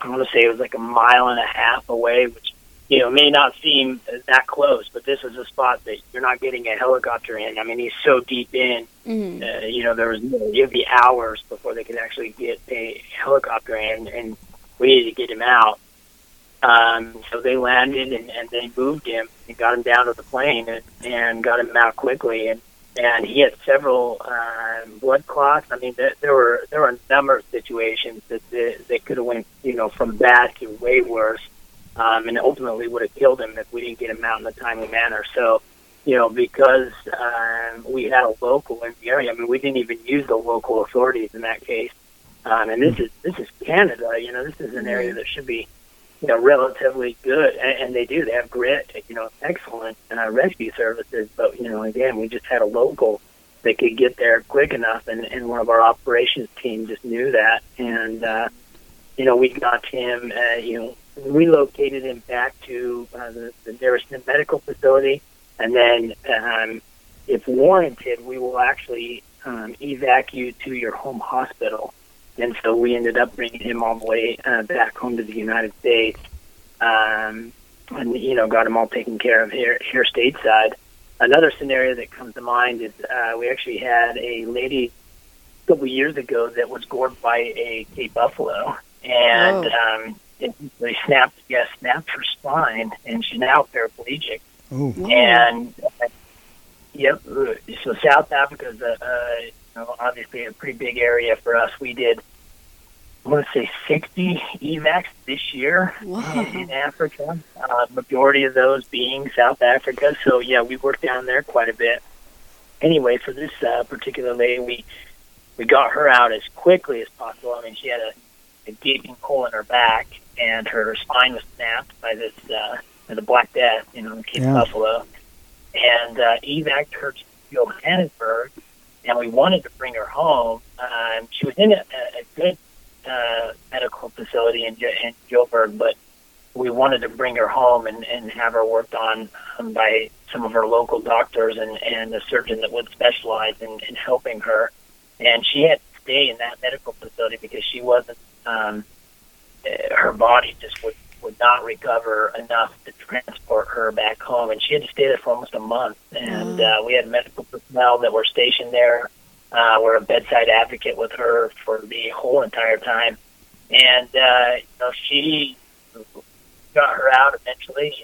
I want to say it was like a mile and a half away, which you know may not seem that close, but this is a spot that you're not getting a helicopter in. I mean, he's so deep in. Mm-hmm. Uh, you know, there was it'd be hours before they could actually get a helicopter in, and we needed to get him out. Um, so they landed and, and they moved him and got him down to the plane and, and got him out quickly. And and he had several uh, blood clots. I mean, there, there were there were a number of situations that that, that could have went you know from bad to way worse, um, and ultimately would have killed him if we didn't get him out in a timely manner. So, you know, because um, we had a local in the area, I mean, we didn't even use the local authorities in that case. Um, and this is this is Canada. You know, this is an area that should be you know, relatively good, and, and they do. They have grit, you know, excellent uh, rescue services. But you know, again, we just had a local that could get there quick enough, and, and one of our operations team just knew that, and uh, you know, we got him, uh, you know, relocated him back to uh, the, the nearest medical facility, and then, um, if warranted, we will actually um, evac you to your home hospital and so we ended up bringing him all the way uh, back home to the United States, um, and you know got him all taken care of here here stateside. Another scenario that comes to mind is uh, we actually had a lady a couple years ago that was gored by a, a buffalo, and oh. um, they snapped yes snapped her spine, and she's now paraplegic. Ooh. And uh, yep, so South Africa is a, a know, obviously a pretty big area for us. We did, I want to say, 60 evacs this year in, in Africa. Uh, majority of those being South Africa. So yeah, we worked down there quite a bit. Anyway, for this uh, particular lady, we we got her out as quickly as possible. I mean, she had a, a gaping hole in her back, and her spine was snapped by this uh, the Black Death, you know, in Cape yeah. Buffalo, and uh, evac her to Johannesburg and we wanted to bring her home. Um, she was in a, a good uh, medical facility in, in Joburg, but we wanted to bring her home and, and have her worked on um, by some of her local doctors and, and a surgeon that would specialize in, in helping her. And she had to stay in that medical facility because she wasn't, um, her body just would would not recover enough to transport her back home, and she had to stay there for almost a month. And mm. uh, we had medical personnel that were stationed there. Uh, we're a bedside advocate with her for the whole entire time, and uh, you know she got her out eventually.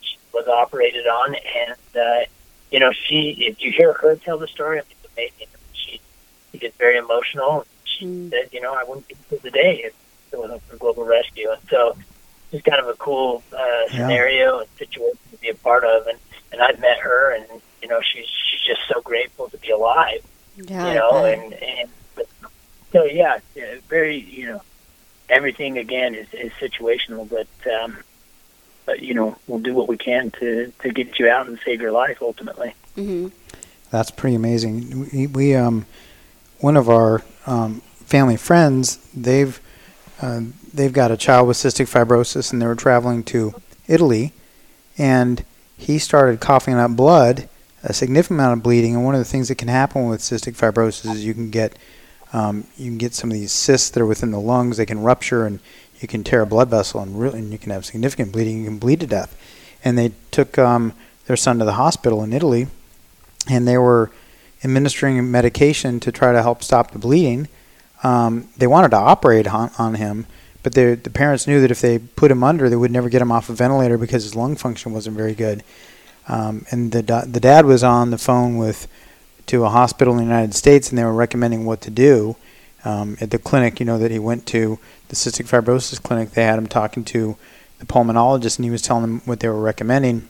She was operated on, and uh, you know she. If you hear her tell the story, I mean, it's amazing. She she gets very emotional. She mm. said, "You know, I wouldn't be here today if it wasn't for Global Rescue." And so just kind of a cool uh, scenario yeah. and situation to be a part of. And and I've met her, and you know she's she's just so grateful to be alive. Yeah, you know, and and but, so yeah, very you know everything again is, is situational, but um, but you know we'll do what we can to to get you out and save your life ultimately. Mm-hmm. That's pretty amazing. We, we um one of our um, family friends they've uh, they've got a child with cystic fibrosis, and they were traveling to Italy, and he started coughing up blood, a significant amount of bleeding. And one of the things that can happen with cystic fibrosis is you can get um, you can get some of these cysts that are within the lungs. They can rupture, and you can tear a blood vessel, and really, and you can have significant bleeding. You can bleed to death. And they took um, their son to the hospital in Italy, and they were administering medication to try to help stop the bleeding. Um, they wanted to operate on, on him, but the the parents knew that if they put him under, they would never get him off a ventilator because his lung function wasn't very good. Um, and the the dad was on the phone with to a hospital in the United States, and they were recommending what to do. Um, at the clinic, you know, that he went to, the cystic fibrosis clinic, they had him talking to the pulmonologist, and he was telling them what they were recommending.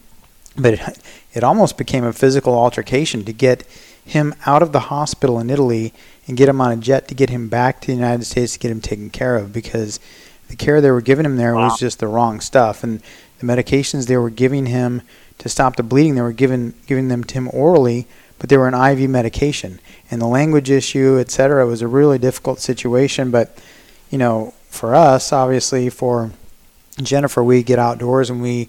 But it, it almost became a physical altercation to get him out of the hospital in Italy and get him on a jet to get him back to the United States to get him taken care of because the care they were giving him there wow. was just the wrong stuff. And the medications they were giving him to stop the bleeding they were giving giving them to him orally but they were an IV medication. And the language issue etc was a really difficult situation. But you know for us obviously for Jennifer we get outdoors and we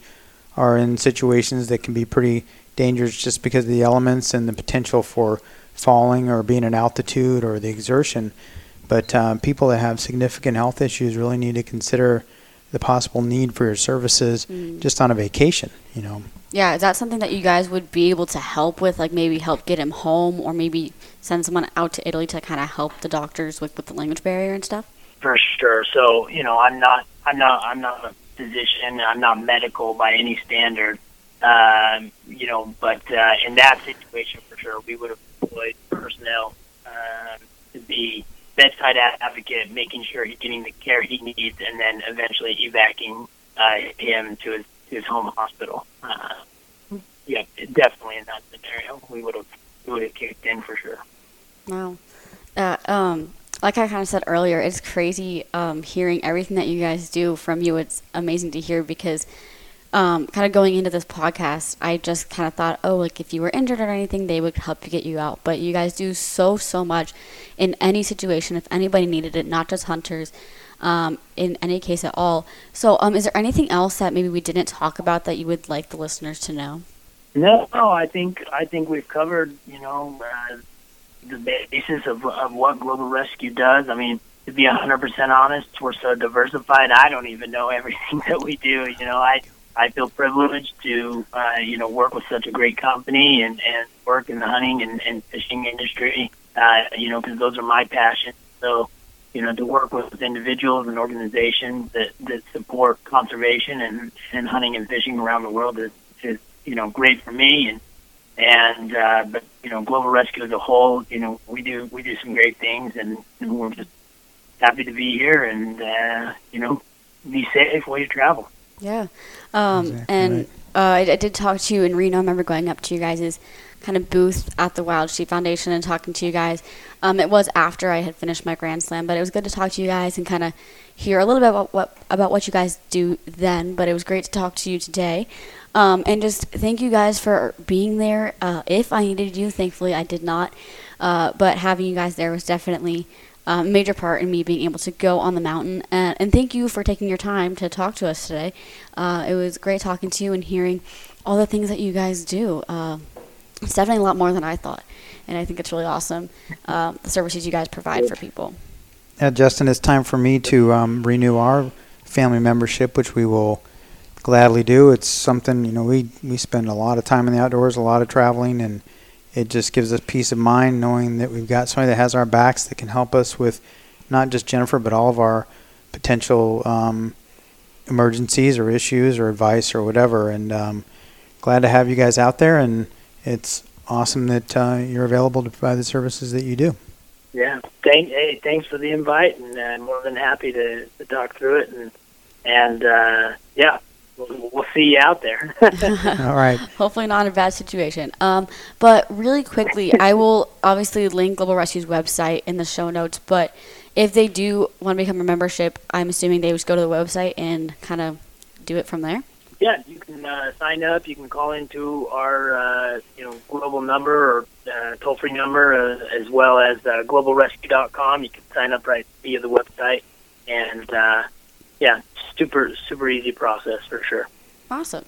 are in situations that can be pretty dangerous just because of the elements and the potential for falling or being at altitude or the exertion. But uh, people that have significant health issues really need to consider the possible need for your services mm. just on a vacation, you know. Yeah, is that something that you guys would be able to help with, like maybe help get him home or maybe send someone out to Italy to kind of help the doctors with, with the language barrier and stuff? For sure. So, you know, I'm not I'm not I'm not a physician, I'm not medical by any standard. Um, you know, but uh, in that situation, for sure, we would have deployed personnel um, to be bedside advocate, making sure he's getting the care he needs, and then eventually evacuating uh, him to his his home hospital. Uh, yeah, definitely in that scenario, we would have we would have kicked in for sure. Wow. Uh, um, like I kind of said earlier, it's crazy um, hearing everything that you guys do from you. It's amazing to hear because um, kind of going into this podcast, I just kind of thought, oh, like if you were injured or anything, they would help get you out. But you guys do so, so much in any situation if anybody needed it, not just hunters. Um, in any case at all. So, um, is there anything else that maybe we didn't talk about that you would like the listeners to know? No, no, I think I think we've covered, you know, uh, the basis of of what Global Rescue does. I mean, to be 100% honest, we're so diversified. I don't even know everything that we do. You know, I I feel privileged to uh, you know work with such a great company and and work in the hunting and, and fishing industry. Uh, you know, because those are my passions. So you know, to work with individuals and organizations that, that support conservation and, and hunting and fishing around the world is, is you know, great for me. And, and, uh, but, you know, Global Rescue as a whole, you know, we do, we do some great things and, and we're just happy to be here and, uh, you know, be safe while you travel. Yeah. Um, exactly and, uh, I, I did talk to you in Reno. I remember going up to you guys' kind of booth at the Wild Sheep Foundation and talking to you guys. Um, it was after I had finished my Grand Slam, but it was good to talk to you guys and kind of hear a little bit about what about what you guys do then. But it was great to talk to you today, um, and just thank you guys for being there. Uh, if I needed you, thankfully I did not, uh, but having you guys there was definitely. A major part in me being able to go on the mountain. And, and thank you for taking your time to talk to us today. Uh, it was great talking to you and hearing all the things that you guys do. Uh, it's definitely a lot more than I thought, and I think it's really awesome uh, the services you guys provide for people. Yeah, Justin, it's time for me to um, renew our family membership, which we will gladly do. It's something you know we we spend a lot of time in the outdoors, a lot of traveling, and it just gives us peace of mind knowing that we've got somebody that has our backs that can help us with not just Jennifer, but all of our potential um, emergencies or issues or advice or whatever. And um, glad to have you guys out there and it's awesome that uh, you're available to provide the services that you do. Yeah, thank, hey, thanks for the invite, and uh, more than happy to, to talk through it. And and uh, yeah, we'll, we'll see you out there. All right. Hopefully not a bad situation. Um, but really quickly, I will obviously link Global Rescue's website in the show notes. But if they do want to become a membership, I'm assuming they just go to the website and kind of do it from there yeah, you can uh, sign up. You can call into our uh, you know global number or uh, toll free number, uh, as well as uh, globalrescue.com. You can sign up right via the website, and uh, yeah, super super easy process for sure. Awesome.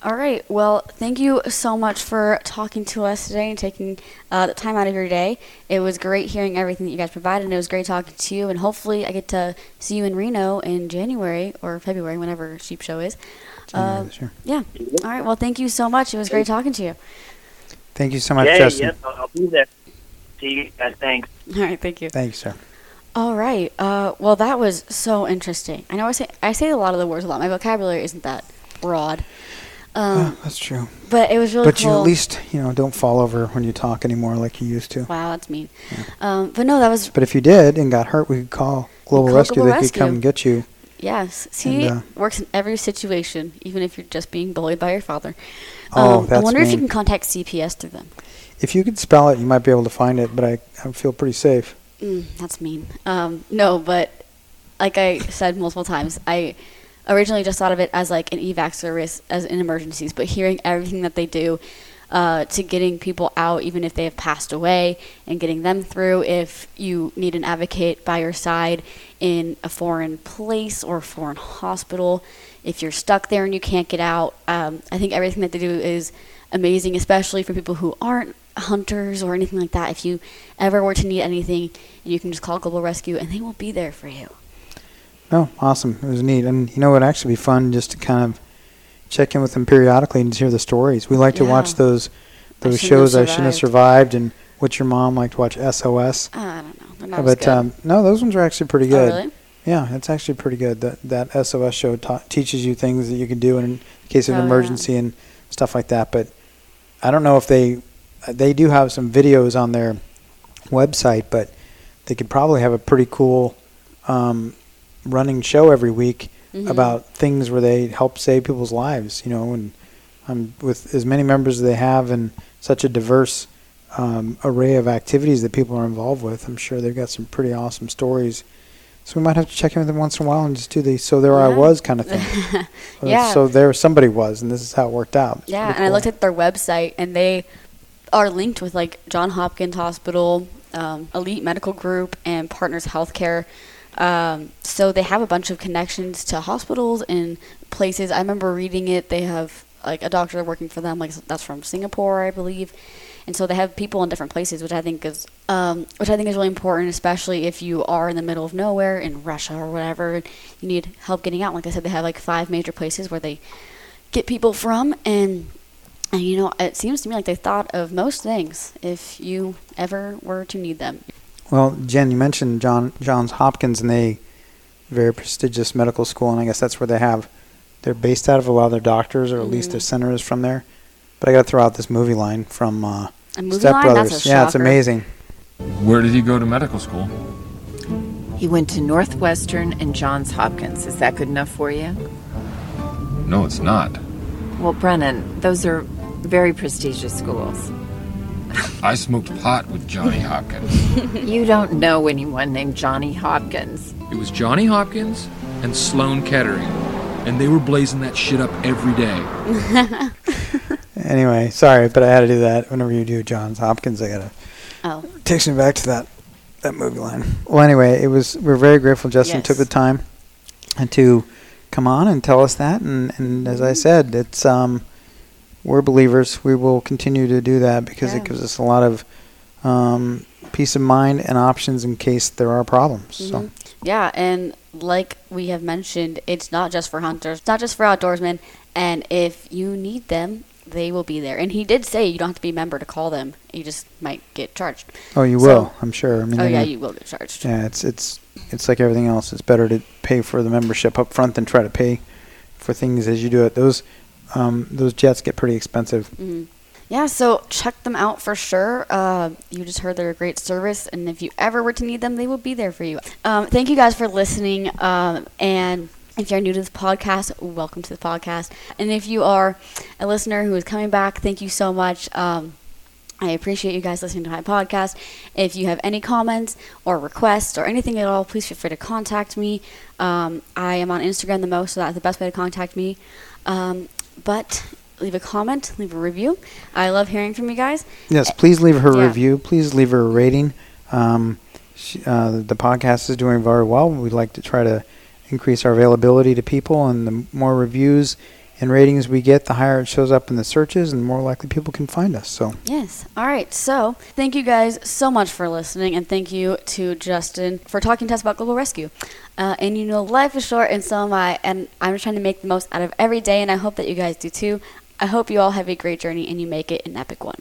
All right. Well, thank you so much for talking to us today and taking uh, the time out of your day. It was great hearing everything that you guys provided, and it was great talking to you. And hopefully, I get to see you in Reno in January or February, whenever Sheep Show is. Uh, sure. Yeah. All right. Well, thank you so much. It was great talking to you. Thank you so much, yeah, Justin. Yep, I'll be there. See you guys. Thanks. All right. Thank you. Thanks, sir. All right. Uh, well, that was so interesting. I know I say I say a lot of the words a lot. My vocabulary isn't that broad. Um, oh, that's true. But it was really but cool. you at least you know don't fall over when you talk anymore like you used to. Wow, that's mean. Yeah. Um, but no, that was. But if you did and got hurt, we could call Global call Rescue. Global they Rescue. could come and get you. Yes, see, and, uh, works in every situation, even if you're just being bullied by your father. Oh, um, that's I wonder mean. if you can contact CPS through them. If you could spell it, you might be able to find it, but I, I feel pretty safe. Mm, that's mean. Um, no, but like I said multiple times, I originally just thought of it as like an evac service as in emergencies, but hearing everything that they do uh, to getting people out, even if they have passed away, and getting them through. If you need an advocate by your side in a foreign place or foreign hospital, if you're stuck there and you can't get out, um, I think everything that they do is amazing, especially for people who aren't hunters or anything like that. If you ever were to need anything, you can just call Global Rescue and they will be there for you. Oh, awesome. It was neat. And you know, it would actually be fun just to kind of check in with them periodically and hear the stories. We like to watch those those I shows. I shouldn't have survived and what's your mom like to watch SOS. Uh, I don't know. but um, no, those ones are actually pretty good. Oh, really? Yeah, it's actually pretty good. That that SOS show ta- teaches you things that you can do in case of oh, an emergency yeah. and stuff like that. But I don't know if they. They do have some videos on their website, but they could probably have a pretty cool um, running show every week Mhm. about things where they help save people's lives. You know, and um, with as many members as they have and such a diverse um, array of activities that people are involved with, I'm sure they've got some pretty awesome stories. So we might have to check in with them once in a while and just do the "so there I was" kind of thing. Yeah. So there somebody was, and this is how it worked out. It's Yeah, and I looked at their website, and they are linked with like John Hopkins Hospital, um, Elite Medical Group, and Partners Healthcare. Um, so they have a bunch of connections to hospitals and places. I remember reading it. They have like a doctor working for them, like that's from Singapore, I believe. And so they have people in different places, which I think is, um, which I think is really important, especially if you are in the middle of nowhere in Russia or whatever, you need help getting out. Like I said, they have like five major places where they get people from, and and you know, it seems to me like they thought of most things if you ever were to need them. Well, Jen, you mentioned John Johns Hopkins, and they very prestigious medical school, and I guess that's where they have. They're based out of a lot of their doctors, or at least their Mhm. center is from there. But I got to throw out this movie line from uh, A movie Step line? Brothers. That's a yeah, it's amazing. Where did he go to medical school? He went to Northwestern and Johns Hopkins. Is that good enough for you? No, it's not. Well, Brennan, those are very prestigious schools. I smoked pot with Johnny Hopkins. You don't know anyone named Johnny Hopkins. It was Johnny Hopkins and Sloan Kettering, and they were blazing that shit up every day. Anyway, sorry, but I had to do that. Whenever you do Johns Hopkins, I gotta Oh, takes me back to that that movie line. Well, anyway, it was we're very grateful Justin Yes. took the time and to come on and tell us that. And, and as I said, it's um, we're believers. We will continue to do that because Yeah. it gives us a lot of um, peace of mind and options in case there are problems. So Mhm. yeah, and like we have mentioned, it's not just for hunters, it's not just for outdoorsmen, and if you need them, they will be there. And he did say you don't have to be a member to call them; you just might get charged. oh, you So- will, I'm sure. I mean, Oh yeah, you will get charged. yeah, it's it's it's like everything else. It's better to pay for the membership up front than try to pay for things as you do it. Those um, those jets get pretty expensive. hmm Yeah, so check them out for sure. Uh, you just heard they're a great service, and if you ever were to need them, they will be there for you. Um, thank you guys for listening. Um, and if you're new to this podcast, welcome to the podcast. And if you are a listener who is coming back, thank you so much. Um, I appreciate you guys listening to my podcast. If you have any comments or requests or anything at all, please feel free to contact me. Um, I am on Instagram the most, so that's the best way to contact me. Um, but leave a comment, leave a review. I love hearing from you guys. Yes, please leave her a Yeah. review. Please leave her a rating. Um, she, uh, the podcast is doing very well. We'd like to try to increase our availability to people, and the more reviews and ratings we get, the higher it shows up in the searches, and the more likely people can find us. So, Yes. All right. So, thank you guys so much for listening, and thank you to Justin for talking to us about Global Rescue. Uh, and you know, life is short, and so am I. And I'm trying to make the most out of every day, and I hope that you guys do too. I hope you all have a great journey and you make it an epic one.